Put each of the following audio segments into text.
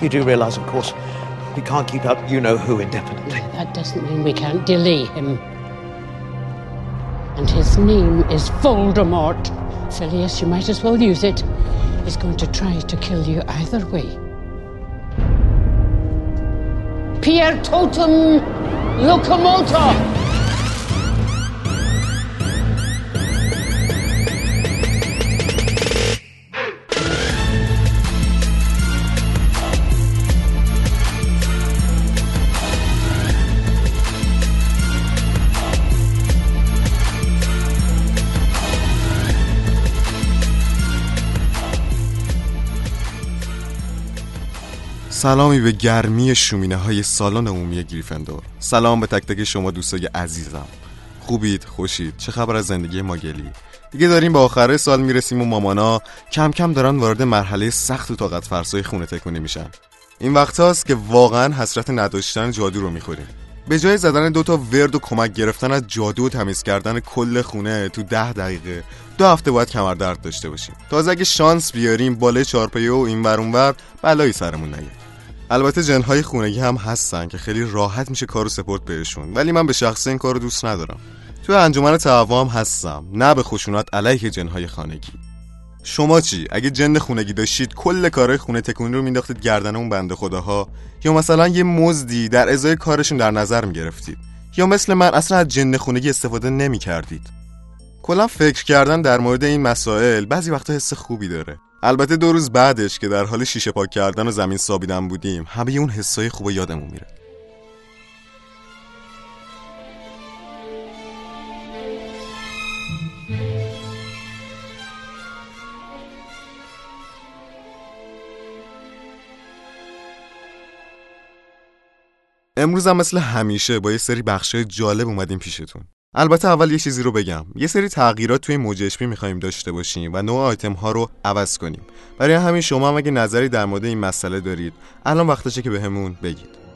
You do realize, of course, we can't keep up you know who indefinitely. That doesn't mean we can't delay him. And his name is Voldemort. Phileas, you might as well use it. He's going to try to kill you either way. Pierre Totem Locomotor! سلامی به گرمی شومینه های سالن عمومی گریفندور. سلام به تک تک شما دوستای عزیزم. خوبید خوشید؟ چه خبر از زندگی ماگلی دیگه داریم به آخره سال می‌رسیم و مامانا کم کم دارن وارد مرحله سخت و طاقت فرسای خونه تکونی میشن. این وقت هاست که واقعا حسرت نداشتن جادو رو می‌خوریم. به جای زدن دوتا ورد و کمک گرفتن از جادو و تمیز کردن کل خونه تو ده دقیقه دو هفته باید کمر درد داشته باشیم. تازه اگه شانس بیاریم بالای چارپایه و این ور اونور بلایی سرمون نیاد. البته جنهای خونگی هم هستن که خیلی راحت میشه کارو سپورت بهشون ولی من به شخص این کارو دوست ندارم. تو انجمن تعوام هستم نه به خشونت علیه جنهای خانگی. شما چی؟ اگه جن خونگی داشتید کل کارهای خونه تکونی رو مینداختید گردن اون بنده خداها؟ یا مثلا یه مزدی در ازای کارشون در نظر می‌گرفتید؟ یا مثل من اصلا از جن خونگی استفاده نمی‌کردید؟ کلا فکر کردن در مورد این مسائل بعضی وقتا حس خوبی داره. البته دو روز بعدش که در حال شیشه پاک کردن و زمین سابیدن بودیم همه اون حسای خوب یادمون میره. امروز هم مثل همیشه با یه سری بخشای جالب اومدیم پیشتون. البته اول یه چیزی رو بگم. یه سری تغییرات توی موج اچ می‌خوایم داشته باشیم و نوع آیتم ها رو عوض کنیم. برای همین شما هم اگه نظری در مورد این مسئله دارید الان وقتشه که بهمون به بگید.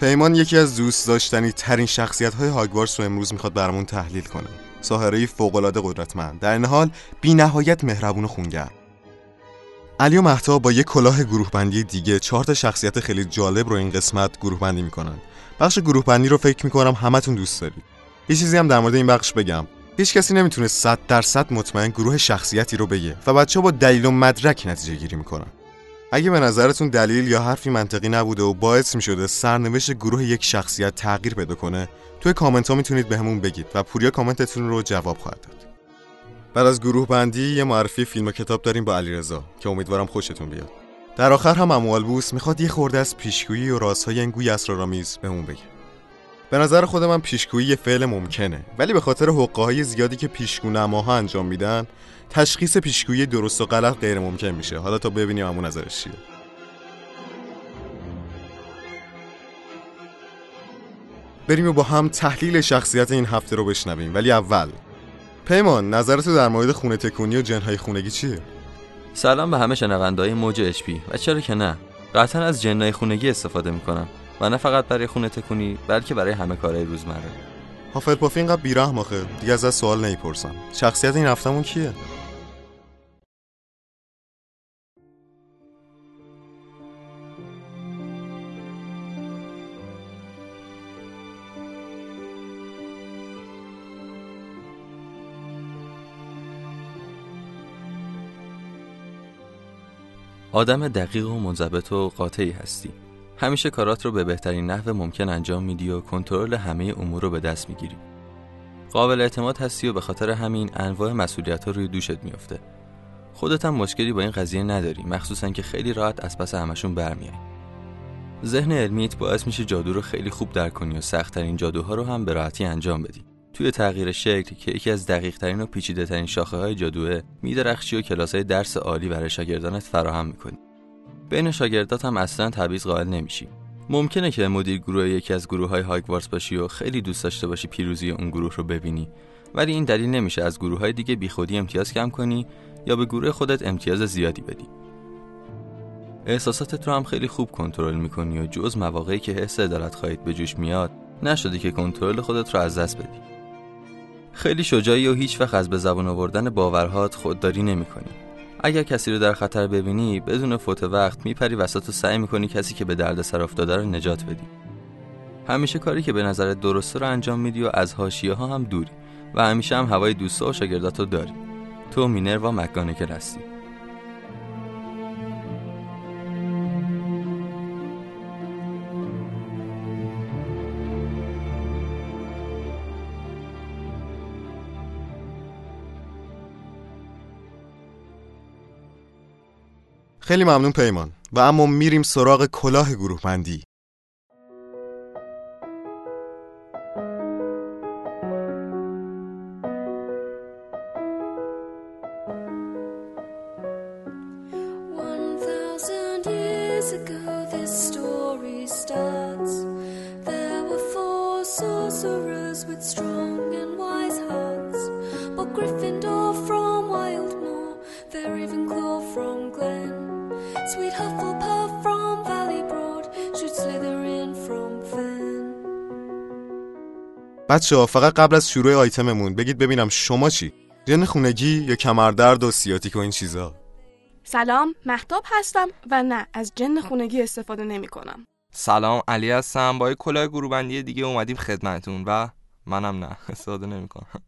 پیمان یکی از دوست داشتنی ترین شخصیت های هاگوارس رو امروز می‌خواد برامون تحلیل کنه. ساهره فوقالعاده قدرتمند. در این حال بی نهایت مهربون و خونگر علی و مهتا با یک کلاه گروه بندی دیگه چهار تا شخصیت خیلی جالب رو این قسمت گروه بندی می‌کنن. بخش گروه بندی رو فکر می‌کنم همتون دوست دارید. یه چیزی هم در مورد این بخش بگم. هیچ کسی نمی‌تونه 100 درصد مطمئن گروه شخصیتی رو بگه و بچه با دلیل و مدرک نتیجه گیری می‌کنن. اگه به نظرتون دلیل یا حرفی منطقی نبوده و باعث می شده سرنوشت گروه یک شخصیت تغییر پیدا کنه توی کامنت ها می‌تونید به همون بگید و پوریا کامنتتون رو جواب خواهد داد. بعد از گروه بندی یه معرفی فیلم و کتاب داریم با علیرضا که امیدوارم خوشتون بیاد. در آخر هم اموالبوس می‌خواد یه خورده از پیشگویی و رازهای این گوی اسرارآمیز بهمون بگه. به نظر خود من پیشگویی یه فعل ممکنه. ولی به خاطر حقه زیادی که پیشگو نماها انجام میدن تشخیص پیشگویی درست و غلط غیر ممکن میشه. حالا تا ببینیم همون نظرش چیه. بریم و با هم تحلیل شخصیت این هفته رو بشنویم. ولی اول پیمان نظرتو در مورد خونه تکونی و جنهای خونگی چیه؟ سلام به همه شنوندهای موج اچ و چرا که نه؟ قطعا از جنهای خونگی استفاده می‌کنم. و نه فقط برای خونه تکونی بلکه برای همه کارهای روزمره. هافلپاف اینقدر بیرحم آخه. دیگه از سوال نمی‌پرسم. شخصیت این هفتمون کیه؟ آدم دقیق و منضبط و قاطعی هستی. همیشه کارات رو به بهترین نحو ممکن انجام میدی و کنترل همه امور رو به دست می‌گیری. قابل اعتماد هستی و به خاطر همین انواع مسئولیت ها روی دوشت میفته خودت هم مشکلی با این قضیه نداری مخصوصا که خیلی راحت از پس همشون برمیای ذهن علمیت باعث میشه جادو رو خیلی خوب درک کنی و سختترین جادوها رو هم به راحتی انجام بدی. توی تغییر شکل که یکی از دقیق ترین و پیچیده ترین شاخه های جادوه میدرخشی و کلاس های درس عالی برای شاگردانت فراهم می‌کنی. بین شاگردات هم اصلا تبعیض قائل نمیشی. ممکنه که مدیر گروه یکی از گروه های هاگوارتس باشی و خیلی دوست داشته باشی پیروزی اون گروه رو ببینی. ولی این دلیل نمیشه از گروه های دیگه بیخودی امتیاز کم کنی یا به گروه خودت امتیاز زیادی بدی. احساساتت رو هم خیلی خوب کنترل می‌کنی و جز مواقعی که حس عدالت خواهید به جوش میاد نشدی که کنترل خودت رو از دست بدی. خیلی شجاعی و هیچ وقت از به زبان آوردن باورهات خودداری نمی‌کنی. اگر کسی رو در خطر ببینی بدون فوت وقت میپری وسط و سعی می‌کنی کسی که به درد سر افتاده رو نجات بدی. همیشه کاری که به نظر درسته رو انجام میدی و از حاشیه ها هم دوری و همیشه هم هوای دوستا و شاگرداتو داری. تو مینر و مکانیکل هستی. خیلی ممنون پیمان. و اما میریم سراغ کلاه گروه sweet Hufflepuff from Valley Broad, shoot Slytherin from Fen. بچه ها فقط قبل از شروع آیتممون بگید ببینم شما چی؟ جن خونگی یا کمردرد و سیاتیک و این چیزا سلام محتاب هستم و نه از جن خونگی استفاده نمی کنم سلام علی هستم با یه کلاه گروبندی دیگه اومدیم خدمتون و منم نه استفاده نمی‌کنم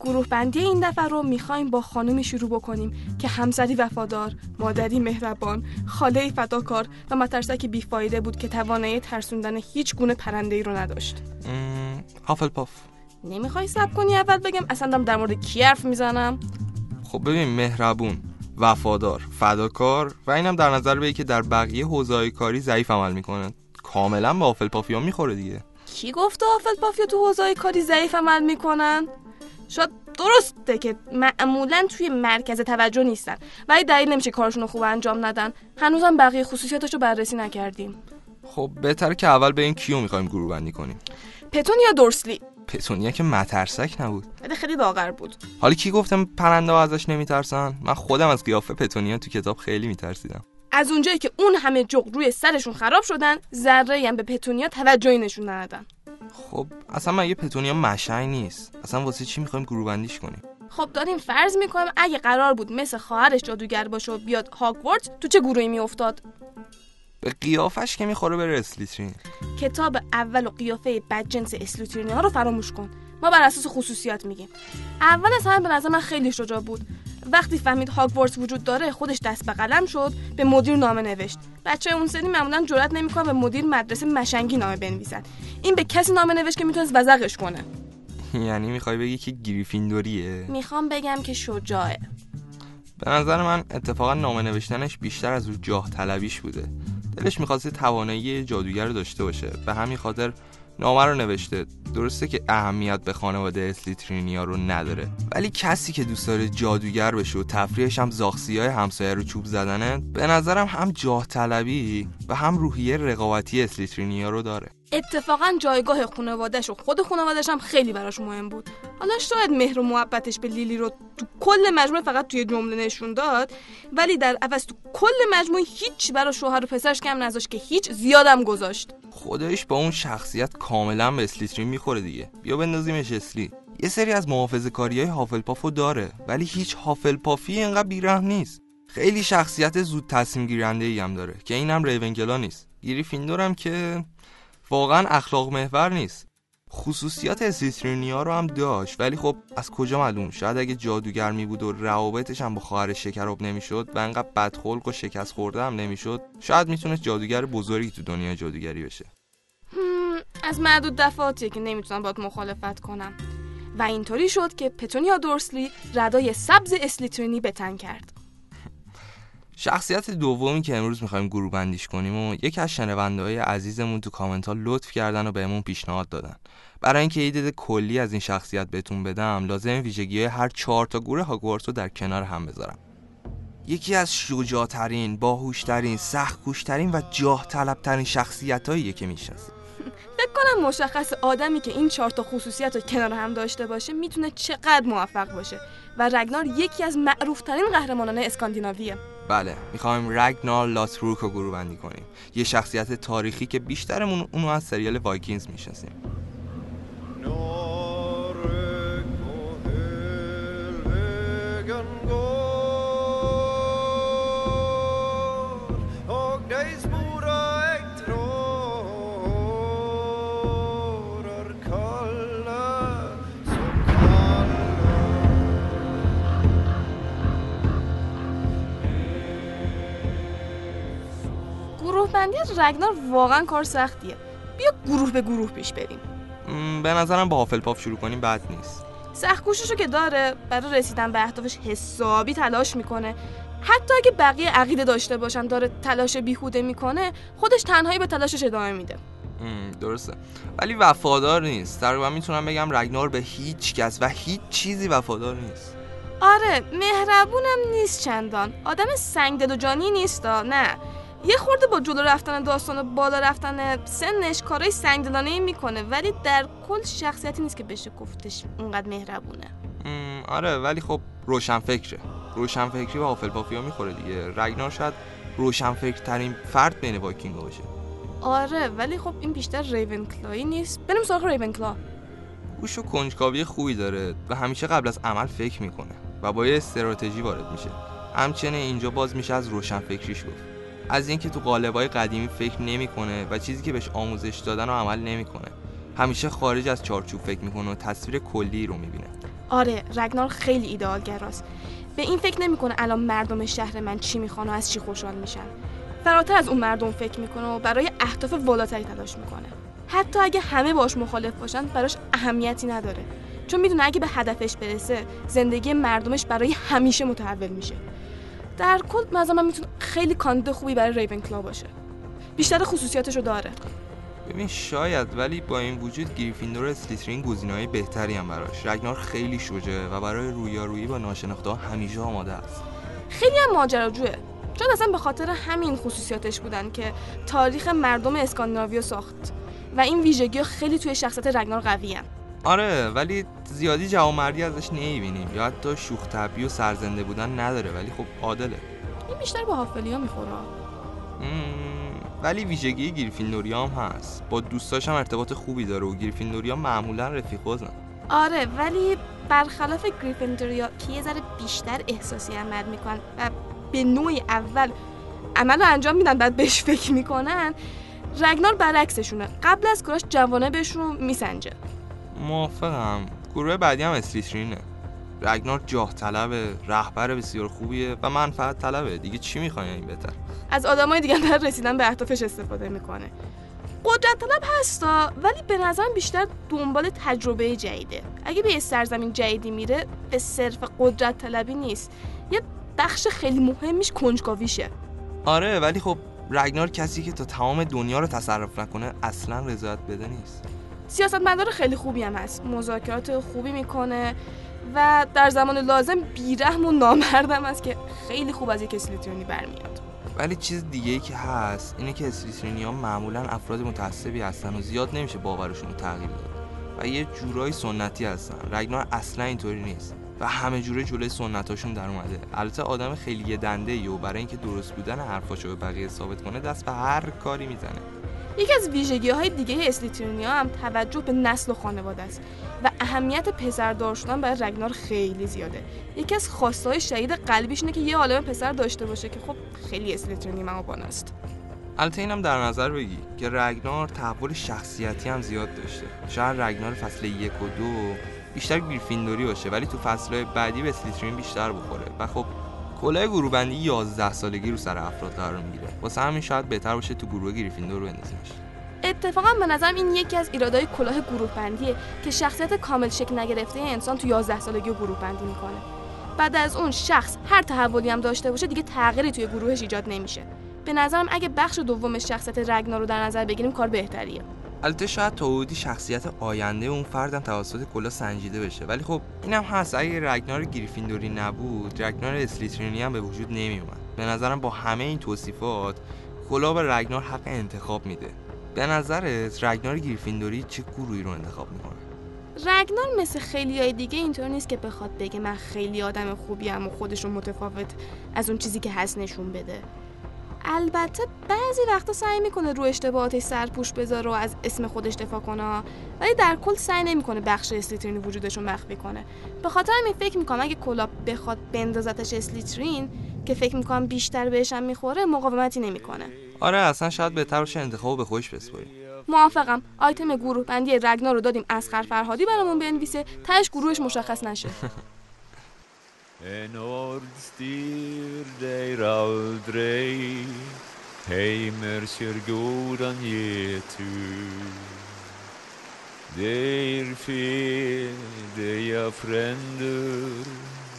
گروه بندی این دفعه رو می‌خوایم با خانومی شروع بکنیم که همسری وفادار، مادری مهربان، خاله فداکار و مترسک بیفایده بود که توانایی ترسوندن هیچ گونه پرنده ای رو نداشت. هافل پاف نمی‌خوای سب کنی اول بگم اصلا دارم در مورد کی حرف می‌زنم؟ خب ببین مهربون وفادار فداکار و اینم در نظر بگی که در بقیه حوزه‌های کاری ضعیف عمل می‌کنه کاملا به هافل پافیا می‌خوره دیگه کی گفته آفل پافیا تو حوزه‌های کاری ضعیف عمل می‌کنن؟ شاید درسته که معمولا توی مرکز توجه نیستن ولی دلیل نمیشه کارشون رو خوب انجام ندن. هنوزم بقیه خصوصیاتش رو بررسی نکردیم. خب بهتره که اول به این کیو می‌خوایم گروه بندی کنیم؟ پتونیا دورسلی پتونیا که مترسک نبود. ولی خیلی لاغر بود. حالا کی گفتم پرنده ها ازش نمیترسن؟ من خودم از قیافه پتونیا تو کتاب خیلی میترسیدم. از اونجایی که اون همه جغ روی سرشون خراب شدن ذره هم به پتونیا توجهی نشون ندادن. خب اصلا مگه پتونیا مشنگ نیست. اصلا واسه چی می‌خوایم گروه بندیش کنیم؟ خب داریم فرض می‌کنیم اگه قرار بود مثل خواهرش جادوگر باشه و بیاد هاگوارتس تو چه گروهی میافتاد؟ به قیافش که می‌خوره بره اسلیترین. کتاب اول و قیافه بدجنس اسلوترینی ها رو فراموش کن. ما بر اساس خصوصیات میگیم. اول از همه به نظر من خیلی شجاع بود. وقتی فهمید هاگوارتس وجود داره خودش دست به قلم شد به مدیر نامه نوشت. بچه اون سنی معمولا جرئت نمی‌کنه به مدیر مدرسه مشنگی نامه بنویسن. این به کسی نامه نوشت که می‌تونست وزقش کنه. یعنی می‌خوای بگی که گریفیندوریه؟ می‌خوام بگم که شجاعه. به نظر من اتفاقا نامه نوشتنش بیشتر از جاه طلبیش بوده. دلش می‌خواسته توانایی جادوگر رو داشته باشه. به همین خاطر نامه رو نوشته. درسته که اهمیت به خانواده اسلیترینیا رو نداره. ولی کسی که دوست داره جادوگر بشه و تفریحش هم زاخسی های همسایه رو چوب زدنه به نظرم هم جاه طلبی و هم روحیه رقابتی اسلیترینیا رو داره. اتفاقا جایگاه خانوادهش و خود خانوادهش هم خیلی براش مهم بود. حالا شاید مهر و محبتش به لیلی رو تو کل مجموعه فقط توی جمله نشون داد ولی در عوض تو کل مجموعه هیچ برای شوهر و پسرش کم نذاشت که هیچ زیادم گذاشت. خودش با اون شخصیت کاملا به اسلیترین می‌خوره دیگه. بیا بندازیمش اسلی. یه سری از محافظه کاری های هافلپافو داره ولی هیچ هافلپافی اینقدر بیرحم نیست. خیلی شخصیت زود تصمیم گیرنده ای هم داره که اینم ریونگلا نیست. گریفیندور هم که واقعا اخلاق محور نیست. خصوصیات اسلیترینیا رو هم داشت ولی خب از کجا معلوم؟ شاید اگه جادوگر می بود و روابطش هم با خواهرش شکراب نمی‌شد و انقدر بدخلق و شکست خورده هم نمی‌شد شاید می‌تونست جادوگر بزرگی تو دنیای جادوگری بشه. از معدود دفعاتیه که نمی‌تونم باید مخالفت کنم. و اینطوری شد که پتونیا دورسلی ردای سبز اسلیترینی بتن کرد. شخصیت دومی که امروز می‌خوایم گروه بندیش کنیم و یکی از شنونده های عزیزمون تو کامنت ها لطف کردن و بهمون پیشنهاد دادن. برای اینکه یه دید کلی از این شخصیت بهتون بدم لازم ویژگی های هر چهار تا گروه هاگوارتس رو در کنار هم بذارم. یکی از شجاعترین، باهوشترین، سختگوشترین و جاه طلبترین شخصیت که می‌شناسید. فکر کنم مشخص آدمی که این چهار تا خصوصیت رو کنار هم داشته باشه می‌تونه چقدر موفق باشه. و رگنار یکی از معروفترین قهرمانان اسکاندیناویه. بله می‌خوایم رگنار لاتروک رو گروه بندی کنیم. یه شخصیت تاریخی که بیشترمون اونو از سریال وایکینز می‌شناسیم. بندی رگنار واقعا کار سختیه. بیا گروه به گروه پیش بریم. به نظرم با هافلپاف شروع کنیم بد نیست. سختکوششو که داره برای رسیدن به اهدافش حسابی تلاش می‌کنه. حتی اگه بقیه عقیده داشته باشن داره تلاش بیهوده می‌کنه خودش تنهایی به تلاشش ادامه میده. درسته. ولی وفادار نیست. تقریبا می‌تونم بگم رگنار به هیچ کس و هیچ چیزی وفادار نیست. آره مهربونم نیست چندان. آدم سنگدل و جانی نیستا نه. یه خورده با جلو رفتن داستان و بالا رفتن سنش کارای سنگدلانه می‌کنه ولی در کل شخصیتی نیست که بشه گفتش اونقدر مهربونه. آره ولی خب روشن فکره. روشن فکری و هافلپافی ها می‌خوره دیگه. رگنار شاید روشن فکر ترین فرد بین وایکینگ باشه. آره ولی خب این بیشتر ریون کلایی نیست. بریم سراغ ریون کلا هوش و کنجکاوی خوبی داره و همیشه قبل از عمل فکر می‌کنه و با یه استراتژی وارد میشه. همچنین اینجا باز میشه از روشن فکریش گفت. از اینکه تو قالبای قدیمی فکر نمی‌کنه و چیزی که بهش آموزش دادن رو عمل نمی‌کنه. همیشه خارج از چارچوب فکر می‌کنه و تصویر کلی رو می‌بینه. آره رگنار خیلی ایدئالگراست به این فکر نمی‌کنه الان مردم شهر من چی می‌خوان و از چی خوشحال میشن. فراتر از اون مردم فکر می‌کنه و برای اهداف والاتری تلاش می‌کنه. حتی اگه همه باش مخالف باشن براش اهمیتی نداره. چون می‌دونه اگه به هدفش برسه زندگی مردمش برای همیشه متحول میشه. در کل مثلا من می‌تونه خیلی کاندید خوبی برای ریون کلا باشه. بیشتر خصوصیاتشو داره. ببین شاید ولی با این وجود گریفیندور و اسلیترین گزینه‌های بهتری هم براش. رگنار خیلی شجاعه و برای رویارویی با ناشناخته همیشه آماده است. خیلی هم ماجراجوه. شاید اصلا به خاطر همین خصوصیاتش بودن که تاریخ مردم اسکاندیناوی ساخت. و این ویژگی خیلی توی شخصیت رگنار قوی هم. آره ولی زیادی جوامردی ازش نمی‌بینیم. یا حتی شوخ طبعی و سرزنده بودن نداره ولی خب عادله. این بیشتر با هافلیا می‌خوره. مم، ولی ویژگی گریفیندوریا هم هست. با دوستاش هم ارتباط خوبی داره و گریفیندوریا معمولا رفیق بازن. آره ولی برخلاف گریفندوریا که یه ذره بیشتر احساسی عمل می‌کنن و به نوعی اول عمل رو انجام میدن بعد بهش فکر می‌کنن رگنار برعکسشونه. قبل از کراش جوانه بهشون میسنجه. موافقم. گروه بعدی هم اسلیترینه رگنار جاه طلبه رهبر بسیار خوبیه و منفعت طلبه. دیگه چی می‌خواین این بهتر؟ از آدمای دیگه برای رسیدن به اهدافش استفاده می‌کنه. قدرت طلب هستا ولی به نظرم بیشتر دنبال تجربه جدیده. اگه به یه سرزمین جدیدی میره به صرف قدرت طلبی نیست. یه بخش خیلی مهمیش کنجکاویشه. آره ولی خب رگنار کسی که تا تمام دنیا رو تصرف نکنه اصلا رضایت بده نیست. سیاستمدار خیلی خوبی هم هست. مذاکرات خوبی می‌کنه و در زمان لازم بیرحم و نامردم است که خیلی خوب از یک اسلیترونی برمیاد. ولی چیز دیگه ای که هست اینه که اسلیترینی ها معمولا افراد متعصبی هستن و زیاد نمیشه باورشون تغییر داد و یه جورایی سنتی هستن. رگنار اصلا اینطوری نیست. و همه جوره جلوی سنتاشون در اومده. البته آدم خیلی دنده و برای اینکه درست بودن حرفاشو به بقیه ثابت کنه دست به هر کاری می‌زنه. یکی از ویژگی های دیگه اسلیترونیا هم توجه به نسل و خانواده است و اهمیت پسردار شدن برای رگنار خیلی زیاده. یکی از خواسته های شدید قلبیش اینه که یه عالم پسر داشته باشه که خب خیلی اسلیترونی مهابان است. البته اینم در نظر بگی که رگنار تحول شخصیتی هم زیاد داشته. شاید رگنار فصل یک و دو بیشتر گریفیندوری باشه ولی تو فصلهای بعدی به اسلیترین بیشتر بخوره. و خب کلاه گروه بندی 11 سالگی رو سر افراد قرار می‌گیره. واسه همین شاید بهتر باشه تو گروه گریفیندور بندازیمش اتفاقا به نظرم این یکی از ایرادای کلاه گروه بندیه که شخصیت کامل شکل نگرفته انسان تو 11 سالگی رو گروه بندی می‌کنه. بعد از اون شخص هر تحولی هم داشته باشه دیگه تغییری توی گروهش ایجاد نمیشه. به نظرم اگه بخش دوم شخصیت رگنا رو در نظر بگیریم کار بهتریه. البته شاید تا حدودی شخصیت آینده اون فردم توسط کلا سنجیده بشه. ولی خب اینم هست. اگه رگنار گریفیندوری نبود رگنار اسلیترینی هم به وجود نمی اومد به نظرم با همه این توصیفات کلا به رگنار حق انتخاب میده. به نظرت رگنار گریفیندوری چه گروهی رو انتخاب می‌کنه؟ رگنار مثل خیلی های دیگه اینطور نیست که بخواد بگه من خیلی آدم خوبیم و خودش رو متفاوت از اون چیزی که هست نشون بده. البته بعضی وقتا سعی می‌کنه رو اشتباهاتش سرپوش بذاره و از اسم خودش دفاع کنه. ولی در کل سعی نمی‌کنه بخش اسلیترین وجودش رو مخفی کنه. به خاطر همین فکر می‌کنم اگه کلاب بخواد بندازتش اسلیترین که فکر می‌کنم بیشتر بهشم می‌خوره مقاومتی نمی‌کنه. آره اصلا شاید بهتر باشه انتخاب به خودش بسپاریم. موافقم. آیتم گروه بندی رگنا رو دادیم اسخر فرهادی برامون بنویسه تهش گروهش مشخص nشه En ord styr dig aldrig. Heimer kör godan getu Deir fedeja fränder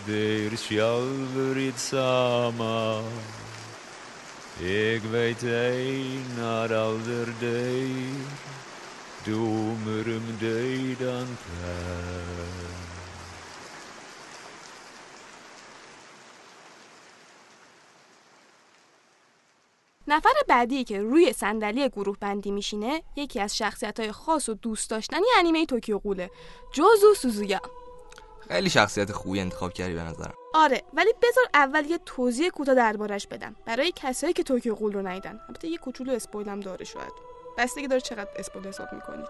Deir själver samma Eg veit einar alder dig Domer um deidan plär نفر بعدی که روی صندلی گروه بندی میشینه یکی از شخصیت های خاص و دوست داشتنی انیمه توکیو غوله جوزو سوزویا. خیلی شخصیت خوبی انتخاب کردی به نظرم. آره ولی بذار اول یه توضیح کوتاه دربارش بدم. برای کسایی که توکیو غول رو ندیدن. البته یه کوچولو spoil م داره شاید. بستگی داره چقدر spoil حساب می‌کنید.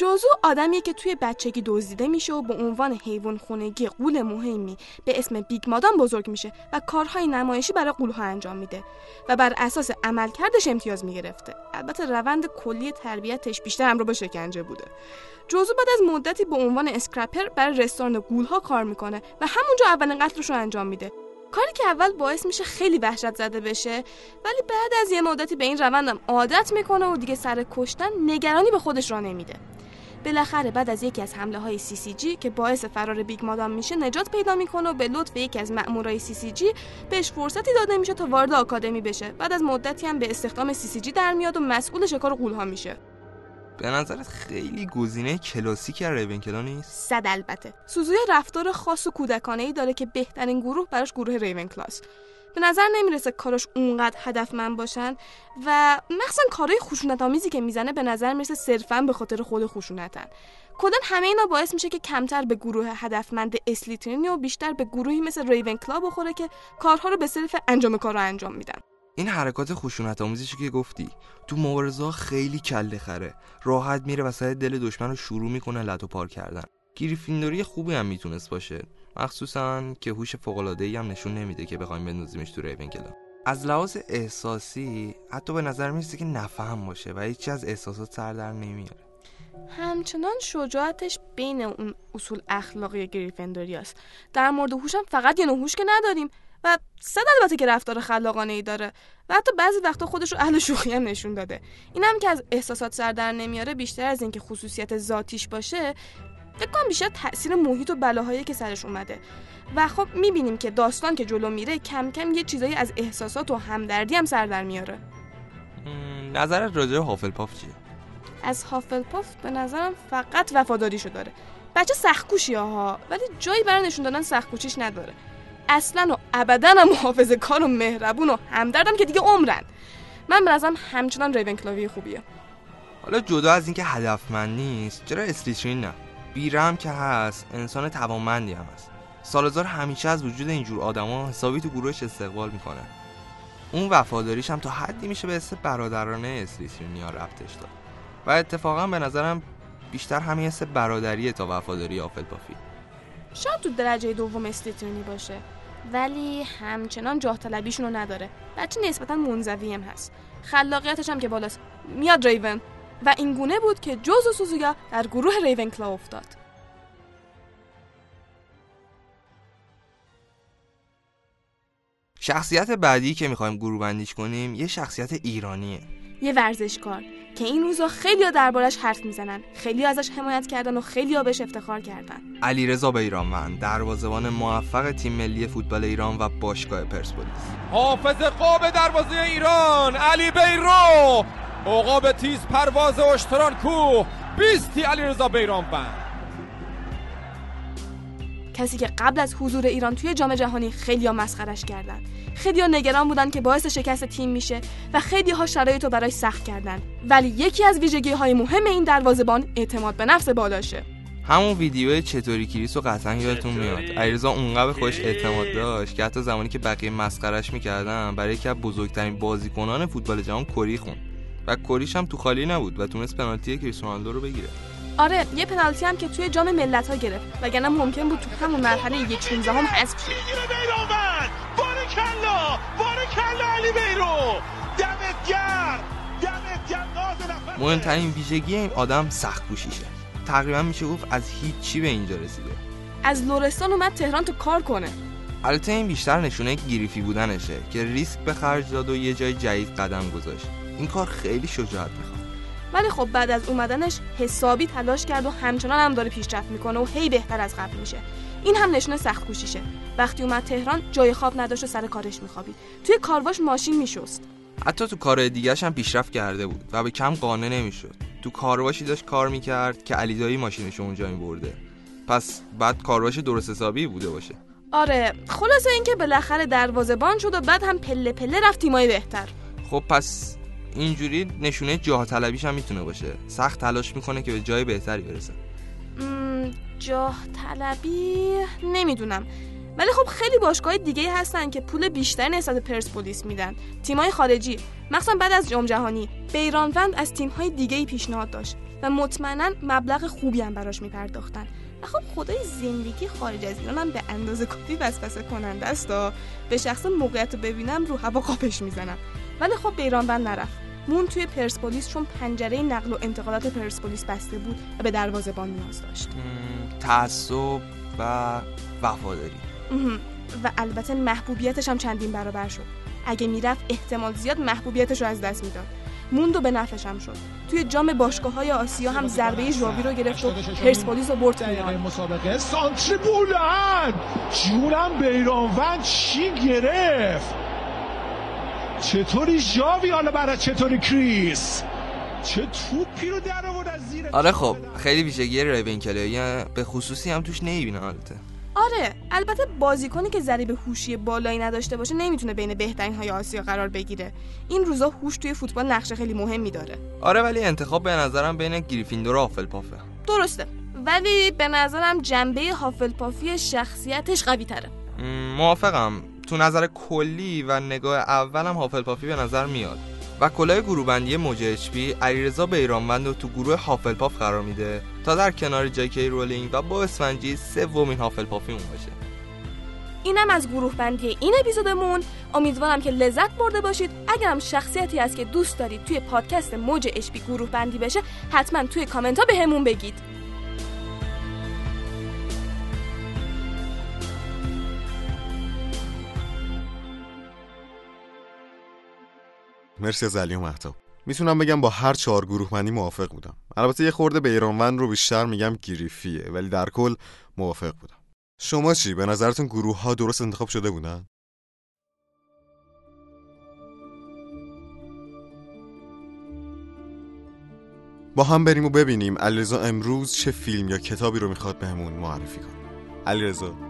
جوزو آدمیه که توی بچگی دزدیده میشه و به عنوان حیوان خونگی غول مهمی به اسم بیگ مادام بزرگ میشه و کارهای نمایشی برای غولها انجام میده و بر اساس عملکردش امتیاز می‌گرفته. البته روند کلی تربیتش بیشتر همراه با شکنجه بوده. جوزو بعد از مدتی به عنوان scrapper برای رستوران غولها کار می‌کنه و همونجا اولین قتلش رو انجام میده. کاری که اول باعث میشه خیلی وحشت زده بشه ولی بعد از یه مدتی به این روندم عادت می‌کنه و دیگه سر کشتن نگرانی به خودش راه نمیده. بالاخره بعد از یکی از حمله های CCG که باعث فرار بیگ مادام میشه نجات پیدا می‌کنه و به لطف یکی از مأمورای CCG بهش فرصتی داده میشه تا وارد آکادمی بشه. بعد از مدتی هم به استخدام CCG در میاد و مسئول شکار غولها میشه. به نظرت خیلی گزینه کلاسیک ریونکلا نیست؟ صد البته. سوزویا رفتار خاص و کودکانه ای داره که بهترین گروه براش گروه ریون کلاس به نظر نمی‌رسه کاراش اونقدر هدفمند باشن و مخصوصا کارهای خشونت آمیزی که می‌زنه به نظر می‌رسه صرفا به خاطر خود خشونتن. کلا همه اینا باعث میشه که کمتر به گروه هدفمند اسلیترینی و بیشتر به گروهی مثل ریون کلا بخوره که کارها رو به صرف انجام کار رو انجام میدن. این حرکات خشونت که گفتی تو مبارزه خیلی کله خره. راحت میره وسط دل دشمن رو شروع می‌کنه لتو پار کردن. گریفیندوری خوبی هم می‌تونست باشه. مخصوصا که هوش فوق العاده هم نشون نمیده که بخوایم بندازیمش تو ریونکلا از لحاظ احساسی حتی به نظر می‌رسه که نفهم باشه و هیچی از احساسات سر در نمیاره. همچنان شجاعتش بین اون اصول اخلاقی گریفندوری است. در مورد هوشم فقط یه نوع هوش که نداریم و صد البته که رفتار خلاقانه ای داره و حتی بعضی وقتا خودش رو اهل شوخی هم نشون داده. این هم که از احساسات سر در نمیاره بیشتر از اینکه خصوصیت ذاتیش باشه فکر کنم بیشتر تاثیر محیط و بلاهایی که سرش اومده. و خب می‌بینیم که داستان که جلو میره کم کم یه چیزایی از احساسات و همدردی هم سر در میاره. نظرت راجع به هافلپاف چیه؟ از هافلپاف به نظرم فقط وفاداریشو داره. بچه سختکوشی ها ولی جایی برای نشون دادن سختکوشیش نداره. اصلا و ابدا هم محافظه کار و مهربون و همدردم که دیگه عمرن. من به نظرم همچنان ریونکلاوی خوبیه. حالا جدا از اینکه هدفمند نیست چرا اسلیترین نه؟ بیرم که هست انسان توانمندی هم هست. سالزار همیشه از وجود اینجور آدما حسابی تو گروهش استقبال می‌کنه. اون وفاداریش هم تا حدی میشه به حس برادرانه اسلیترینیا ربطش داد. و اتفاقا به نظرم بیشتر همین حس برادریه تا وفاداری آفلپافی شاید تو درجه دوم استیتونی باشه. ولی همچنان جاه طلبیشون رو نداره. بچه نسبتا منزوی هم هست. خلاقیتش هم که بالاست. میاد ریون. و این گونه بود که جوز و سوزویا در گروه ریون کلا افتاد. شخصیت بعدی که می‌خوایم گروه بندیش کنیم یه شخصیت ایرانیه. یه ورزشکار که این روزا خیلی دربارش حرف می‌زنن خیلی ازش حمایت کردن و خیلی بهش افتخار کردن. علیرضا بیرانوند دروازه‌بان موفق تیم ملی فوتبال ایران و باشگاه پرسپولیس. حافظ قاب دروازه ایران علی بیرو! عقاب تیز پرواز اشتران کوه بیستی علی رضا بیرانوند کسی که قبل از حضور ایران توی جام جهانی خیلیا مسخرش کردن. خیلیا نگران بودن که باعث شکست تیم میشه و خیلی ها شرایط رو برای سخت کردن. ولی یکی از ویژگی های مهم این دروازه‌بان اعتماد به نفس بالاشه. همون ویدیو چطوری کریس رو قطعا یادتون میاد. علیرضا اونقدر به خودش اعتماد داشت که حتی زمانی که بقیه مسخرش می‌کردن برای یکی از بزرگترین بازیکنان فوتبال جهان کری خون و کریش هم تو خالی نبود و تونست پنالتی کریس رونالدو رو بگیره. آره یه پنالتی هم که توی جام ملت ها گرفت وگرنه ممکن بود تو همون مرحله یک 16 هم حذف شه. بارکلا بارکلا علی بیرو. دمت گرم. دمت گرم. مهمترین ویژگی این آدم سخت کوشیشه تقریبا میشه گفت از هیچ چی به اینجا رسیده. از لرستان اومد تهران تو کار کنه. البته این بیشتر نشونه گریفی بودنشه که ریسک به خرج داد و یه جای جدید قدم گذاشت. این کار خیلی شجاعت می‌خواد. ولی خب بعد از اومدنش حسابی تلاش کرد و همچنان هم داره پیشرفت می‌کنه و هی بهتر از قبل میشه. این هم نشونه سخت کوشیشه. وقتی اومد تهران جای خواب نداشت و سر کارش میخوابید. توی کارواش ماشین میشست. حتی تو کار دیگهش هم پیشرفت کرده بود و به کم قانع نمی‌شد. تو کارواشی داشت کار می‌کرد که علیدایی ماشینش اونجا میبرده. پس بعد کارواش درست حسابی بوده باشه. آره خلاصه اینکه بالاخره دروازه‌بان شد و بعد هم پله پله رفت تیمای بهتر. خب پس اینجوری نشونه جاه طلبیش هم می‌تونه باشه. سخت تلاش می‌کنه که به جای بهتری برسه. جاه طلبی نمی‌دونم. ولی خب خیلی باشگاه دیگه هستن که پول بیشتر نسبت به پرسپولیس میدن. تیمای خارجی مخصوصا بعد از جام جهانی بیرانوند از تیمهای دیگه ای پیشنهاد داشت و مطمئنا مبلغ خوبی هم براش میپرداختن. و خب خدای زندگی خارج از ایران هم به اندازه کافی وسوسه کننده است و به شخص موقعیت ببینم رو هوا قاپش می‌زنم. ولی خب بیرانوند نرفت. مون توی پرسپولیس چون پنجره نقل و انتقالات پرسپولیس بسته بود و به دروازه‌بان نیاز داشت. تعصب و وفاداری. و البته محبوبیتش هم چندین برابر شد. اگه می‌رفت احتمال زیاد محبوبیتش رو از دست می‌داد. موند و به نفعش هم شد. توی جام باشگاه های آسیا هم ضربه ژاوی رو گرفت و پرسپولیس رو برد مسابقه. سانتر بولند جونم بیرانوند چی گرفت؟ چطوری ژاوی حالا برای چطوری کریس؟ چه توپی رو در آورد از زیر آره خب خیلی ویژگی ریون کلایی به خصوصی هم توش نمی‌بینه البته. آره البته بازیکنی که ضریب هوشی بالایی نداشته باشه نمی‌تونه بین بهترین های آسیا قرار بگیره. این روزا هوش توی فوتبال نقش خیلی مهمی داره. آره ولی انتخاب به نظرم بین گریفیندور و هافلپافه درسته ولی به نظرم جنبه هافلپافی شخصیتش قوی تره موافقم. تو نظر کلی و نگاه اولم هافلپافی به نظر میاد. و کلاه گروه بندی موج اچ پی علیرضا بیرانوند رو تو گروه هافلپاف قرار میده تا در کنار جی کی رولینگ و باب اسفنجی سومین هافلپافی اون باشه. اینم از گروه بندی این اپیزودمون. امیدوارم که لذت برده باشید. اگرم شخصیتی هست که دوست دارید توی پادکست موج اشپی گروه بندی بشه حتما توی کامنت ها به همون بگید. مرسی از علی و مهتاب. می‌تونم بگم با هر چهار گروه بندی موافق بودم. البته یه خورده به ایرانوند رو بیشتر میگم گریفیه ولی در کل موافق بودم. شما چی؟ به نظرتون گروه ها درست انتخاب شده بودن؟ با هم بریم و ببینیم علیرضا امروز چه فیلم یا کتابی رو می‌خواد بهمون معرفی کنه. علیرضا.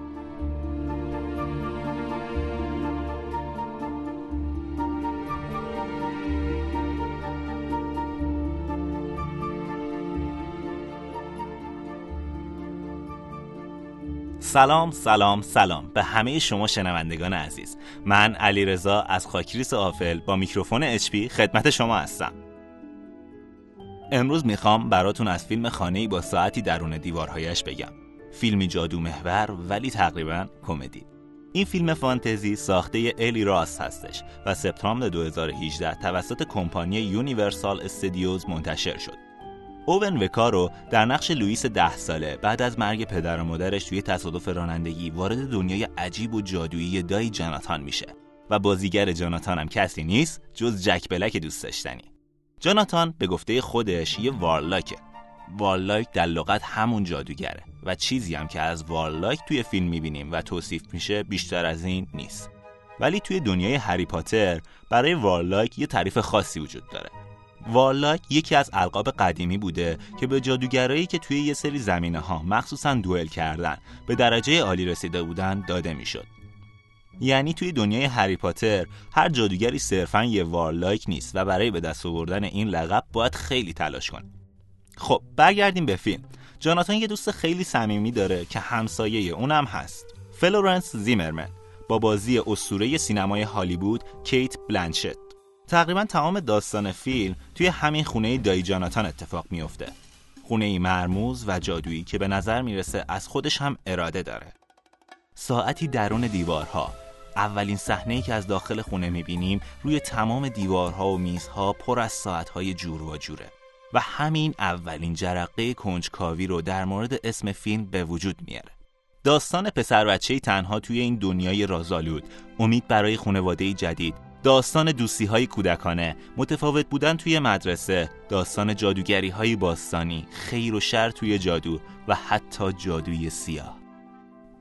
سلام سلام سلام. به همه شما شنوندگان عزیز. من علی رضا از خاکریز هافل با میکروفون HP خدمت شما هستم. امروز می‌خوام براتون از فیلم خانه‌ای با ساعتی درون دیوارهایش بگم. فیلمی جادو محور ولی تقریبا کمدی. این فیلم فانتزی ساخته الی راث هستش و سپتامبر 2018 توسط کمپانی یونیورسال استودیوز منتشر شد. اوون وکارو در نقش لوئیس ده ساله بعد از مرگ پدر و مادرش توی تصادف رانندگی وارد دنیای عجیب و جادویی دایی جاناتان میشه و بازیگر جاناتان هم کسی نیست جز جک بلک دوست داشتنی. جاناتان به گفته خودش یه وارلاکه. وارلاک در لغت همون جادوگره و چیزی هم که از وارلاک توی فیلم می‌بینیم و توصیف میشه بیشتر از این نیست. ولی توی دنیای هری پاتر برای وارلاک یه تعریف خاصی وجود داره. warlock یکی از القاب قدیمی بوده که به جادوگرایی که توی یه سری زمینه ها مخصوصا دوئل کردن به درجه عالی رسیده بودن داده می‌شد. یعنی توی دنیای هری پاتر هر جادوگری صرفا یه warlock نیست و برای به دست آوردن این لقب باید خیلی تلاش کنه. خب برگردیم به فیلم. جاناتان یه دوست خیلی صمیمی داره که همسایه اونم هست. فلورنس زیمرمن با بازی اسطوره سینمای هالیوود کیت بلنشت. تقریبا تمام داستان فیلم توی همین خونه دایی جاناتان اتفاق میفته. خونه ای مرموز و جادویی که به نظر می‌رسه از خودش هم اراده داره. ساعتی درون دیوارها. اولین صحنه که از داخل خونه می‌بینیم روی تمام دیوارها و میزها پر از ساعتهای جور و جوره. و همین اولین جرقه کنجکاوی رو در مورد اسم فیلم به وجود میاره. داستان پسر بچه تنها توی این دنیای رازآلود. امید برای خانواده جدید. داستان دوستی های کودکانه. متفاوت بودن توی مدرسه داستان جادوگری های باستانی خیر و شر توی جادو و حتی جادوی سیاه.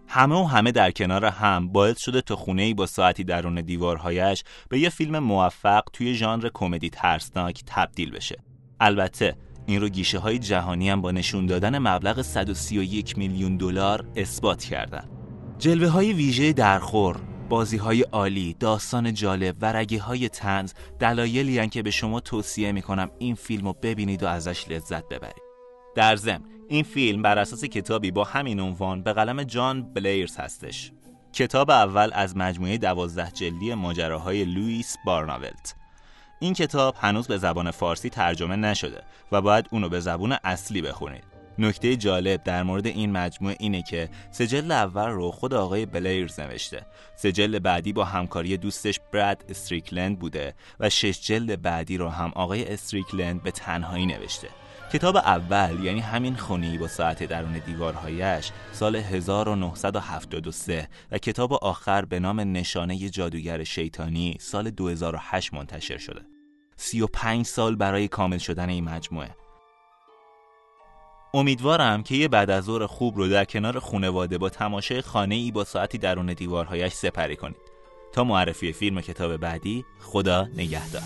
همه و همه در کنار هم باعث شده تا خونه با ساعتی درون دیوارهایش به یه فیلم موفق توی ژانر کمدی ترسناک تبدیل بشه. البته این رو گیشه های جهانی هم با نشون دادن مبلغ 131 میلیون دلار اثبات کردن. جلوه های ویژه درخور بازی های عالی، داستان جالب و رگه های تنز دلایلی که به شما توصیه می‌کنم این فیلم رو ببینید و ازش لذت ببرید. در ضمن این فیلم بر اساس کتابی با همین عنوان به قلم جان بلیرز هستش. کتاب اول از مجموعه دوازده جلدی ماجراهای لوئیس بارناولت. این کتاب هنوز به زبان فارسی ترجمه نشده و باید اونو به زبان اصلی بخونید. نکته جالب در مورد این مجموعه اینه که سجل اول رو خود آقای بلیرز نوشته. سجل بعدی با همکاری دوستش براد استریکلند بوده و شش جلد بعدی رو هم آقای استریکلند به تنهایی نوشته. کتاب اول یعنی همین خونی با ساعت درون دیوارهایش سال 1973 و کتاب آخر به نام نشانه جادوگر شیطانی سال 2008 منتشر شده. 35 سال برای کامل شدن این مجموعه. امیدوارم که یه بعد از ظهر خوب رو در کنار خونواده با تماشای خانه ای با ساعتی درون دیوارهایش سپری کنید. تا معرفی فیلم کتاب بعدی خدا نگهدار.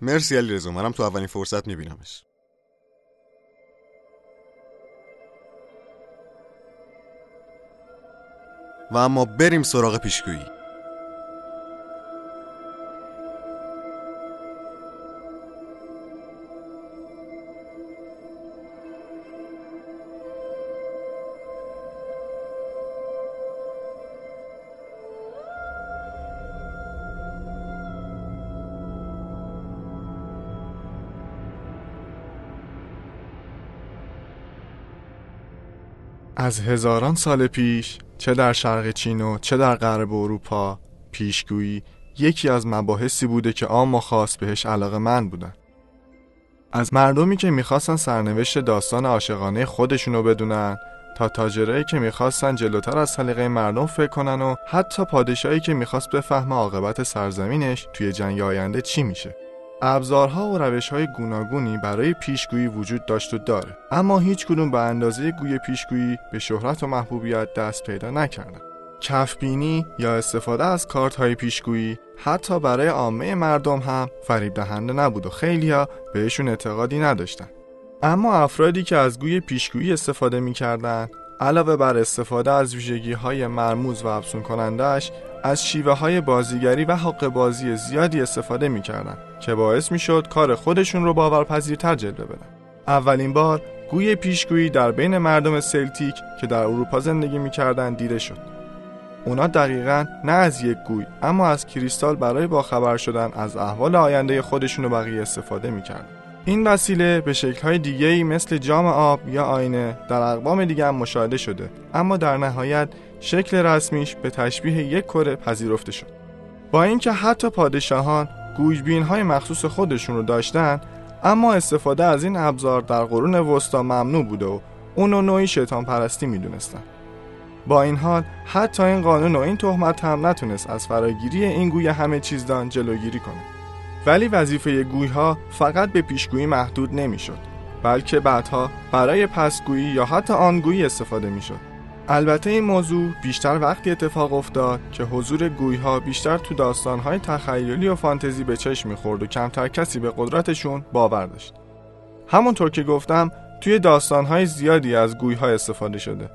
مرسی علی رزا منم تو اولین فرصت میبینمش. و اما بریم سراغ پیشگویی. از هزاران سال پیش چه در شرق چین و چه در غرب اروپا پیشگویی یکی از مباحثی بوده که و خاص بهش علاقه من بودن. از مردمی که می‌خواستن سرنوشت داستان عاشقانه خودشونو بدونن تا تاجرایی که می‌خواستن جلوتر از سلیقه مردم فکر کنن و حتی پادشاهی که می‌خواست بفهمه عاقبت سرزمینش توی جنگ آینده چی میشه. ابزارها و روش های گوناگونی برای پیشگویی وجود داشت و داره. اما هیچ کدوم به اندازه گوی پیشگویی به شهرت و محبوبیت دست پیدا نکردن کفبینی یا استفاده از کارت های پیشگویی حتی برای عامه مردم هم فریب دهنده نبود و خیلیا بهشون اعتقادی نداشتن اما افرادی که از گوی پیشگویی استفاده می‌کردن علاوه بر استفاده از ویژگی های مرموز و افزون کنندش از شیوه های بازیگری و حق بازی زیادی استفاده می‌کردن که باعث می‌شد کار خودشون رو باورپذیرتر جلوه بدن. اولین بار گوی پیشگویی در بین مردم سلتیک که در اروپا زندگی می‌کردن دیده شد. اونا دقیقا نه از یک گوی اما از کریستال برای باخبر شدن از احوال آینده خودشون و بقیه استفاده می‌کردن. این وسیله به شکل‌های دیگه‌ای مثل جام آب یا آینه در اقوام دیگه هم مشاهده شده اما در نهایت شکل رسمیش به تشبیه یک کره پذیرفته شد. با اینکه حتی پادشاهان گویبین های مخصوص خودشون رو داشتن اما استفاده از این ابزار در قرون وسطا ممنوع بوده و اونو نوعی شیطان پرستی می‌دونستن. با این حال حتی این قانون و این تهمت هم نتونست از فراگیری این گوی همه چیزدان جلوگیری کنه. ولی وظیفه گویها فقط به پیشگویی محدود نمی‌شد بلکه بعدها برای پسگویی یا حتی آنگویی استفاده می‌شد. البته این موضوع بیشتر وقتی اتفاق افتاد که حضور گویها بیشتر تو داستانهای تخیلی و فانتزی به چشم می‌خورد و کمتر کسی به قدرتشون باور داشت. همونطور که گفتم توی داستانهای زیادی از گویها استفاده شده.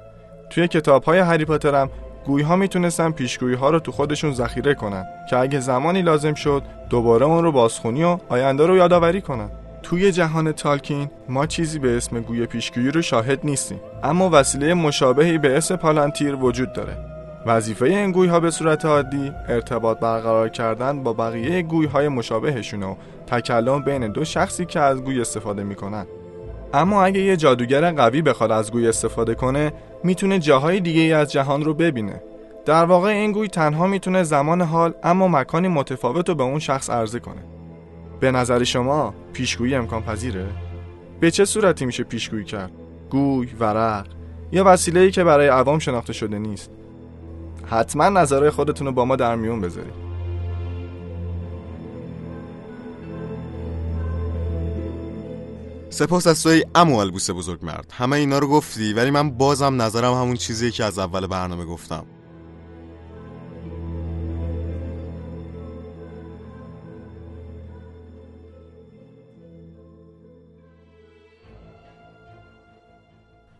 توی کتابهای هری پاتر هم گویها می‌تونستن پیشگویی ها رو تو خودشون ذخیره کنن که اگه زمانی لازم شد دوباره اون رو بازخونی و آینده رو یادآوری کنن. توی جهان تالکین ما چیزی به اسم گوی پیشگویی رو شاهد نیستیم. اما وسیله مشابهی به اسم پالانتیر وجود داره. وظیفه این گوی ها به صورت عادی ارتباط برقرار کردن با بقیه گوی های مشابهشون و تکلم بین دو شخصی که از گوی استفاده می‌کنن. اما اگه یه جادوگر قوی بخواد از گوی استفاده کنه می‌تونه جاهای دیگه ای از جهان رو ببینه. در واقع این گوی تنها می‌تونه زمان حال اما مکانی متفاوت رو به اون شخص عرضه کنه. به نظر شما پیشگویی امکان پذیره؟ به چه صورتی میشه پیشگویی کرد؟ گوی، ورق یا وسیله ای که برای عوام شناخته شده نیست؟ حتما نظرهای خودتون رو با ما در میون بذارید. سپاس از توی امو البوس بزرگ مرد همه اینا رو گفتی ولی من بازم نظرم همون چیزیه که از اول برنامه گفتم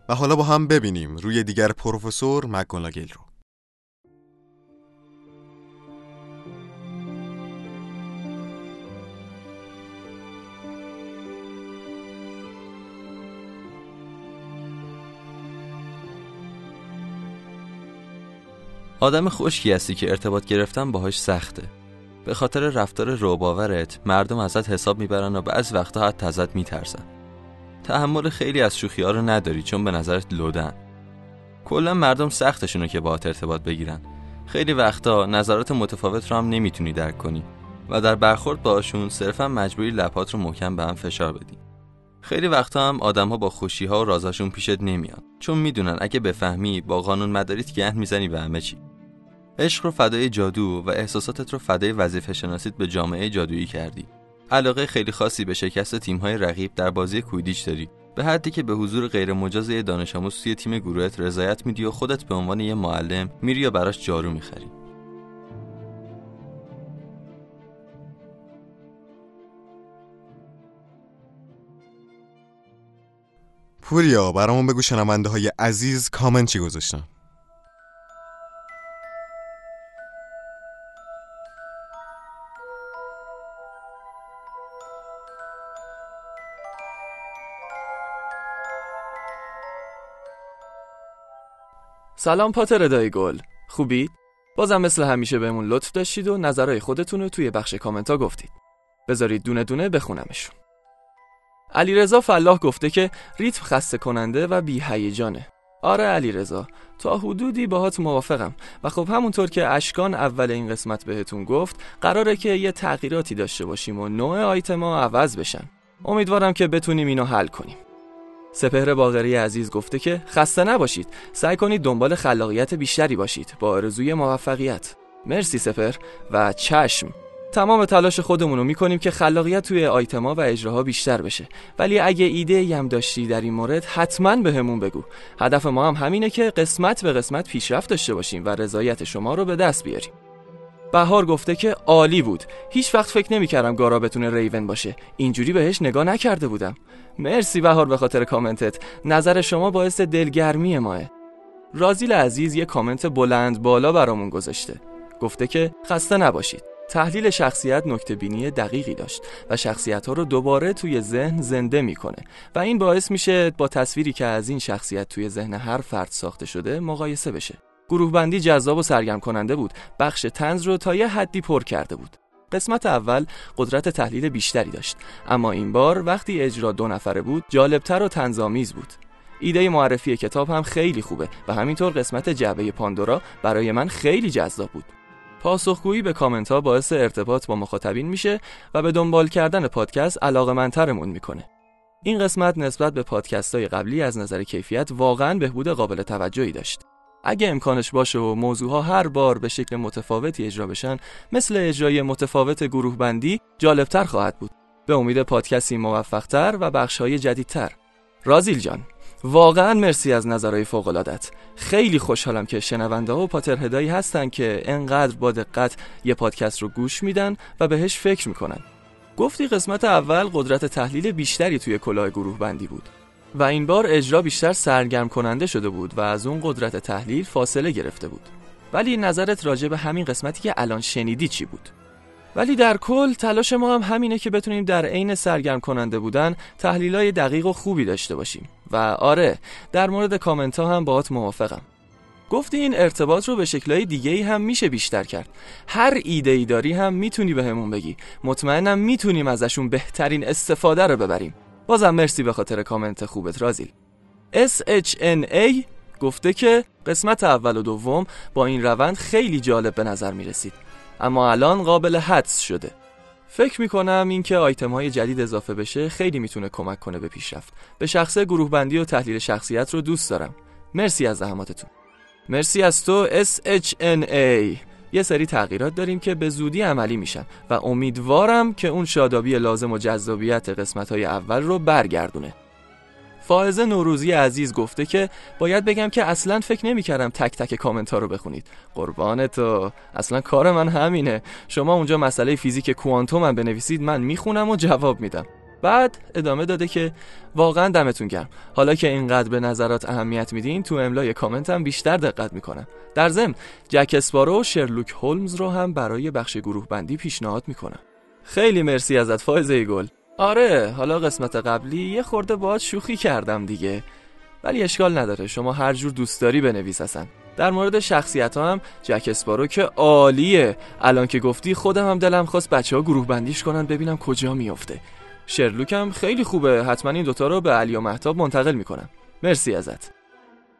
و حالا با هم ببینیم روی دیگر پروفسور مکگوناگل رو. آدم خشکی هستی که ارتباط گرفتن باهاش سخته. به خاطر رفتار روباورت مردم ازت حساب می‌برن و بعض وقتا حتی ازت میترسن. تحمل خیلی از شوخی ها رو نداری چون به نظرت لودن. کلا مردم سختشونه که باهات ارتباط بگیرن. خیلی وقتا نظرات متفاوت رو هم نمی‌تونی درک کنی و در برخورد باشون صرفا مجبوری لپات رو محکم به هم فشار بدی. خیلی وقتا هم آدم با خوشی ها و رازاشون پیشت نمیان چون می‌دونن اگه بفهمی با قانون مداریت گند می‌زنی به همه چی. عشق رو فدای جادو و احساساتت رو فدای وظیفه شناسیت به جامعه جادویی کردی. علاقه خیلی خاصی به شکست تیم‌های رقیب در بازی کویدیچ داری. به حدی که به حضور غیر مجاز یه دانش آموز توی تیم گروهت رضایت میدی و خودت به عنوان یه معلم میری یا براش جارو می‌خری. پوریا برامون بگو شنونده های عزیز کامنت چی گذاشتن؟ سلام پاتر ردای گل. خوبید؟ بازم مثل همیشه بهمون لطف داشتید و نظرهای خودتون رو توی بخش کامنت ها گفتید. بذارید دونه دونه بخونمشون. علیرضا فلاح گفته که ریتم خسته کننده و بی هیجانه آره علیرضا تا حدودی باهات موافقم. و خب همونطور که اشکان اول این قسمت بهتون گفت قراره که یه تغییراتی داشته باشیم و نوع آیتما عوض بشن. امیدوارم که بتونیم اینو حل کنیم. سپهر باغری عزیز گفته که خسته نباشید. سعی کنید دنبال خلاقیت بیشتری باشید. با آرزوی موفقیت. مرسی سپر و چشم. تمام تلاش خودمون رو می‌کنیم که خلاقیت توی آیتما و اجراها بیشتر بشه. ولی اگه ایده هم داشتی در این مورد حتما بهمون به بگو. هدف ما هم همینه که قسمت به قسمت پیشرفت داشته باشیم و رضایت شما رو به دست بیاریم. بهار گفته که عالی بود. هیچ وقت فکر نمی‌کردم گارا بتونه ریون باشه. اینجوری بهش نگاه نکرده بودم. مرسی بهار به خاطر کامنتت. نظر شما باعث دلگرمی ماه. رازیل عزیز یه کامنت بلند بالا برامون گذاشته. گفته که خسته نباشید. تحلیل شخصیت نکته بینی دقیقی داشت و شخصیت ها رو دوباره توی ذهن زنده می‌کنه و این باعث میشه با تصویری که از این شخصیت توی ذهن هر فرد ساخته شده مقایسه بشه. گروه بندی جذاب و سرگرم کننده بود. بخش تنز رو تا یه حدی پر کرده بود. قسمت اول قدرت تحلیل بیشتری داشت. اما این بار وقتی اجرا دو نفره بود جالبتر و تنظامیز بود. ایده معرفی کتاب هم خیلی خوبه و همینطور قسمت جعبه پاندورا برای من خیلی جذاب بود. پاسخگویی به کامنت ها باعث ارتباط با مخاطبین میشه و به دنبال کردن پادکست علاقه منترمون می‌کنه. این قسمت نسبت به پادکست های قبلی از نظر کیفیت واقعا بهبود قابل توجهی داشت. اگه امکانش باشه و موضوعها هر بار به شکل متفاوتی اجرا بشن مثل اجرای متفاوت گروه بندی جالبتر خواهد بود. به امید پادکستی موفقتر و بخشهای جدیدتر. رازیل جان واقعا مرسی از نظرهای فوقلادت خیلی خوشحالم که شنونده و پاترهدایی هستن که انقدر با دقت یه پادکست رو گوش میدن و بهش فکر می‌کنن. گفتی قسمت اول قدرت تحلیل بیشتری توی کلاه گروه بندی بود. و این بار اجرا بیشتر سرگرم کننده شده بود و از اون قدرت تحلیل فاصله گرفته بود. ولی نظرت راجع به همین قسمتی که الان شنیدی چی بود؟ ولی در کل تلاش ما هم همینه که بتونیم در عین سرگرم کننده بودن تحلیلای دقیق و خوبی داشته باشیم. و آره در مورد کامنت ها هم باهات موافقم. گفتی این ارتباط رو به شکلهای دیگه ای هم میشه بیشتر کرد. هر ایده ای داری هم می‌تونی به همون بگی. مطمئنم می‌تونیم ازشون بهترین استفاده رو ببریم. بازم مرسی به خاطر کامنت خوبت رازیل. SHNA گفته که قسمت اول و دوم با این روند خیلی جالب به نظر می رسید اما الان قابل حدس شده. فکر می کنم اینکه آیتم های جدید اضافه بشه خیلی می‌تونه کمک کنه به پیشرفت. به شخص گروه بندی و تحلیل شخصیت رو دوست دارم. مرسی از زحماتتون. مرسی از تو SHNA یه سری تغییرات داریم که به زودی عملی میشن و امیدوارم که اون شادابی لازم و جذابیت قسمت های اول رو برگردونه. فائزه نوروزی عزیز گفته که باید بگم که اصلا فکر نمی کردم تک تک کامنت ها رو بخونید. قربان تو. اصلا کار من همینه. شما اونجا مسئله فیزیک کوانتوم هم بنویسید من می‌خونم و جواب میدم. بعد ادامه داده که واقعا دمتون گرم. حالا که اینقدر به نظرات اهمیت میدین تو املای کامنت هم بیشتر دقت می‌کنم. در ضمن جک اسپارو و شرلوک هولمز رو هم برای بخش گروه بندی پیشنهاد می‌کنم. خیلی مرسی ازت فایزه گل آره حالا قسمت قبلی یه خورده باهات شوخی کردم دیگه. ولی اشکال نداره شما هر جور دوست داری بنویس اصلا. در مورد شخصیت هم جک اسپارو که عالیه. الان که گفتی خودم هم دلم خواست بچه ها گروه بندیش کنن ببینم کجا میافته. شرلوک هم خیلی خوبه. حتما این دوتا رو به علی و محتاب منتقل می‌کنم. مرسی ازت.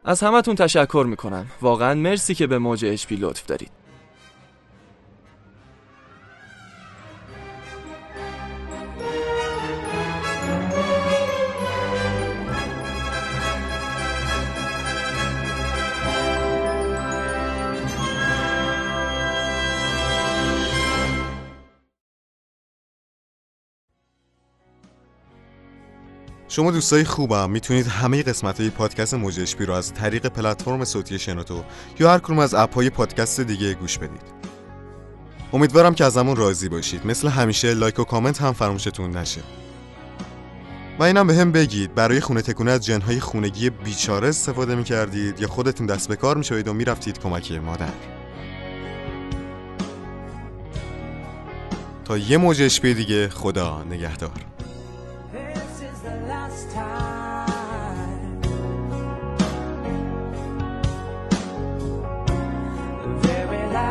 از همتون تشکر می‌کنم. واقعا مرسی که به موج اچ لطف دارید. شما دوستای خوبم می‌تونید همه قسمت های پادکست موج رو از طریق پلتفرم صوتی شنوتو یا هر کدوم از اپ های پادکست دیگه گوش بدید. امیدوارم که ازمون راضی باشید. مثل همیشه لایک و کامنت هم فراموشتون نشه. و اینم به هم بگید برای خونه تکونه از جنهای خونگی بیچاره استفاده می‌کردید یا خودتون دست به کار می‌شوید و می‌رفتید کمک مادر؟ تا یه موج دیگه خدا نگهدار.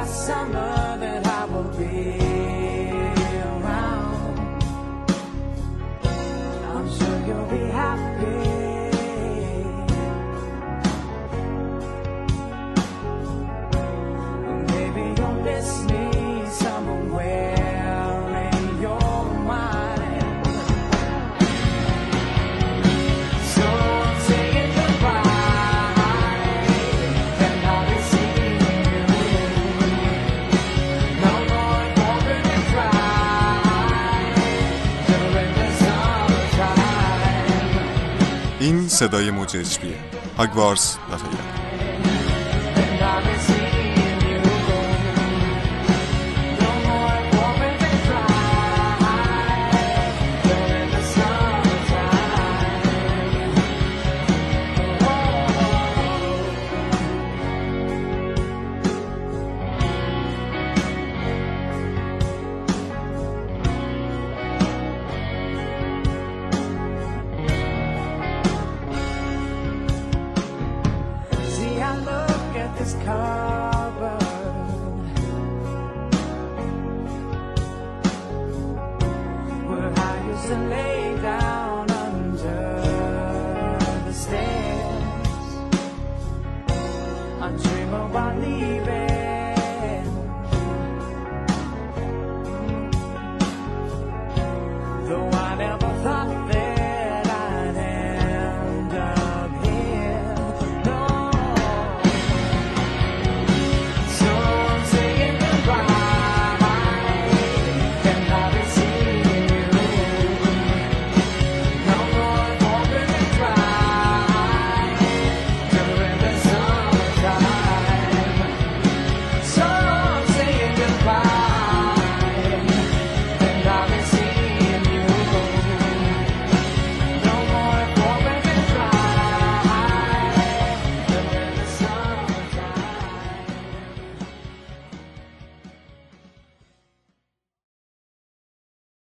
Summer صدای موج اشپیه هاگوارس be